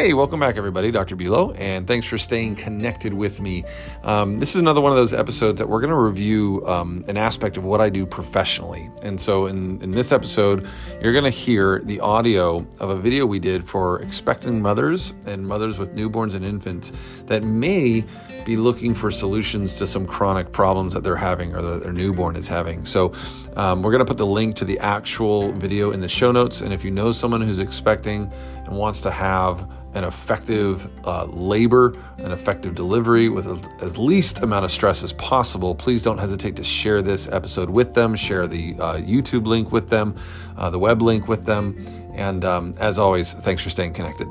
Hey, welcome back, everybody. Dr. Bulow, and thanks for staying connected with me. Um, this is another one of those episodes that we're going to review um, an aspect of what I do professionally. And so, in, in this episode, you're going to hear the audio of a video we did for expecting mothers and mothers with newborns and infants that may be looking for solutions to some chronic problems that they're having or that their newborn is having. So, um, we're going to put the link to the actual video in the show notes. And if you know someone who's expecting and wants to have an effective uh, labor, an effective delivery with as least amount of stress as possible, please don't hesitate to share this episode with them, share the uh, YouTube link with them, uh, the web link with them. And um, as always, thanks for staying connected.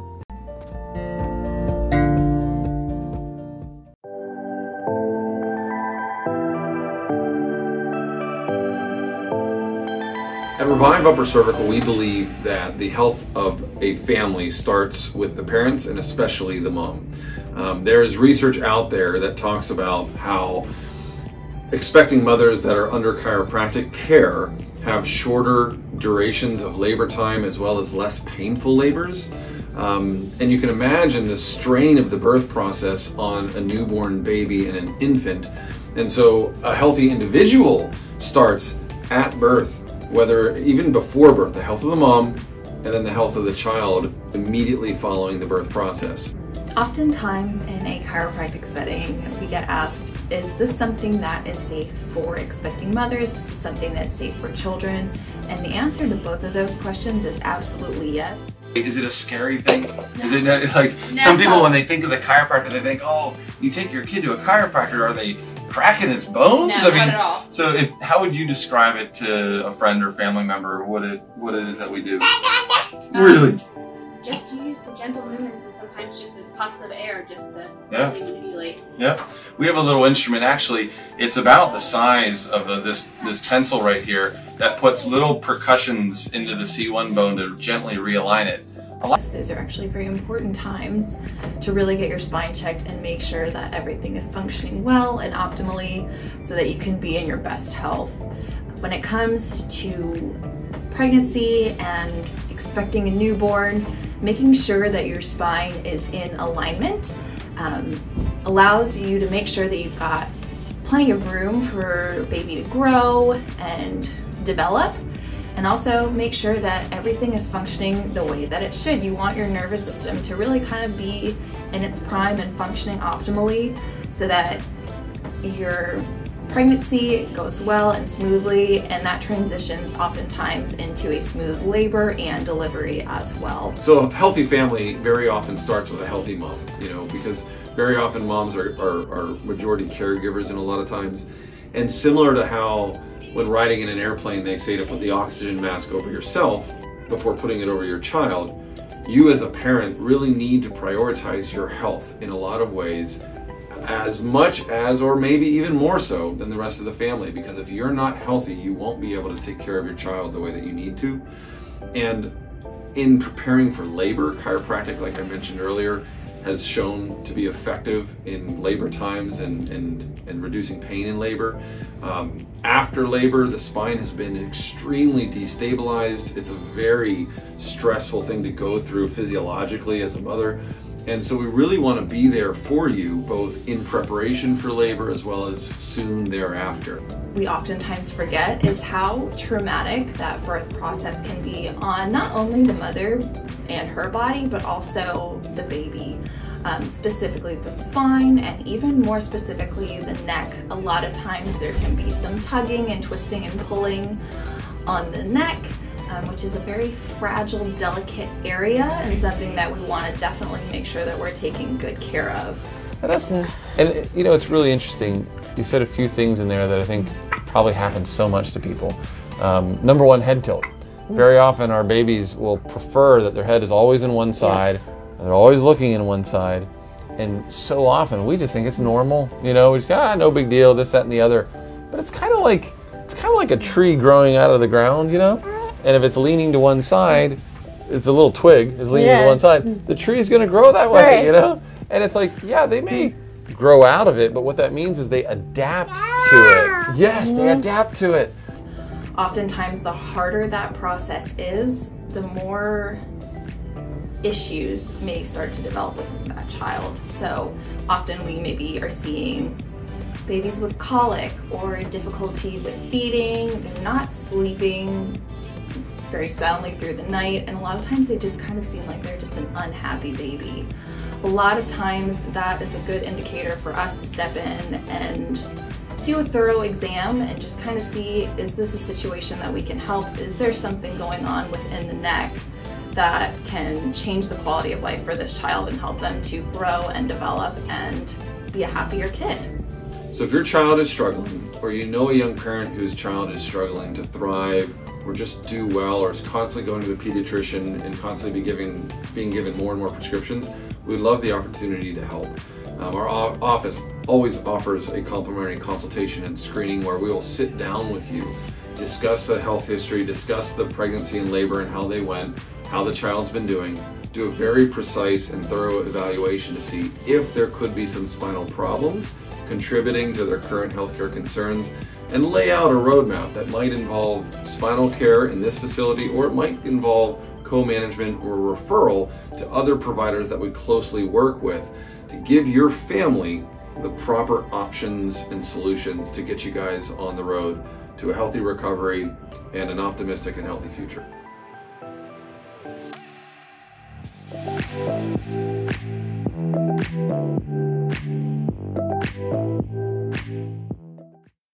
At Revive Upper Cervical, we believe that the health of a family starts with the parents and especially the mom. Um, there is research out there that talks about how expecting mothers that are under chiropractic care have shorter durations of labor time as well as less painful labors. Um, and you can imagine the strain of the birth process on a newborn baby and an infant. And so a healthy individual starts at birth whether even before birth, the health of the mom and then the health of the child immediately following the birth process. Oftentimes in a chiropractic setting, we get asked, is this something that is safe for expecting mothers? Is this something that's safe for children? And the answer to both of those questions is absolutely yes. Is it a scary thing? No. Is it like no. some people when they think of the chiropractor, they think, oh, you take your kid to a chiropractor, are they cracking his bones? No, I mean, not at all. So, if how would you describe it to a friend or family member? What it what it is that we do? Um, really? Just to use the gentle movements and sometimes just those puffs of air just to yeah. really manipulate. Yeah, we have a little instrument. Actually, it's about the size of a, this this pencil right here that puts little percussions into the C1 bone to gently realign it. Those are actually very important times to really get your spine checked and make sure that everything is functioning well and optimally so that you can be in your best health. When it comes to pregnancy and expecting a newborn, making sure that your spine is in alignment um, allows you to make sure that you've got plenty of room for baby to grow and develop and also make sure that everything is functioning the way that it should. You want your nervous system to really kind of be in its prime and functioning optimally so that your pregnancy goes well and smoothly and that transitions oftentimes into a smooth labor and delivery as well. So a healthy family very often starts with a healthy mom, you know, because very often moms are, are, are majority caregivers and a lot of times. And similar to how when riding in an airplane, they say to put the oxygen mask over yourself before putting it over your child. You as a parent really need to prioritize your health in a lot of ways as much as or maybe even more so than the rest of the family because if you're not healthy you won't be able to take care of your child the way that you need to and in preparing for labor chiropractic like i mentioned earlier has shown to be effective in labor times and, and, and reducing pain in labor. Um, after labor, the spine has been extremely destabilized. It's a very stressful thing to go through physiologically as a mother. And so we really want to be there for you, both in preparation for labor as well as soon thereafter. We oftentimes forget is how traumatic that birth process can be on not only the mother and her body, but also the baby. Um, specifically the spine and even more specifically the neck. A lot of times there can be some tugging and twisting and pulling on the neck, um, which is a very fragile, delicate area and something that we want to definitely make sure that we're taking good care of. And, that's, and you know, it's really interesting. You said a few things in there that I think probably happen so much to people. Um, number one, head tilt. Very often our babies will prefer that their head is always in one side. Yes. They're always looking in one side. And so often we just think it's normal. You know, we just ah, no big deal, this, that, and the other. But it's kind of like it's kind of like a tree growing out of the ground, you know? And if it's leaning to one side, it's a little twig is leaning yeah. to one side, the tree is going to grow that way, right. you know? And it's like, yeah, they may grow out of it, but what that means is they adapt to it. Yes, they mm-hmm. adapt to it oftentimes the harder that process is, the more issues may start to develop with that child. So often we maybe are seeing babies with colic or difficulty with feeding, they're not sleeping very soundly through the night, and a lot of times they just kind of seem like they're just an unhappy baby. A lot of times that is a good indicator for us to step in and do a thorough exam and just kind of see, is this a situation that we can help? Is there something going on within the neck that can change the quality of life for this child and help them to grow and develop and be a happier kid? So if your child is struggling, or you know a young parent whose child is struggling to thrive or just do well or is constantly going to the pediatrician and constantly be giving, being given more and more prescriptions, we'd love the opportunity to help. Um, our office always offers a complimentary consultation and screening where we will sit down with you, discuss the health history, discuss the pregnancy and labor and how they went, how the child's been doing, do a very precise and thorough evaluation to see if there could be some spinal problems contributing to their current healthcare concerns and lay out a roadmap that might involve spinal care in this facility or it might involve co-management or referral to other providers that we closely work with to give your family the proper options and solutions to get you guys on the road to a healthy recovery and an optimistic and healthy future.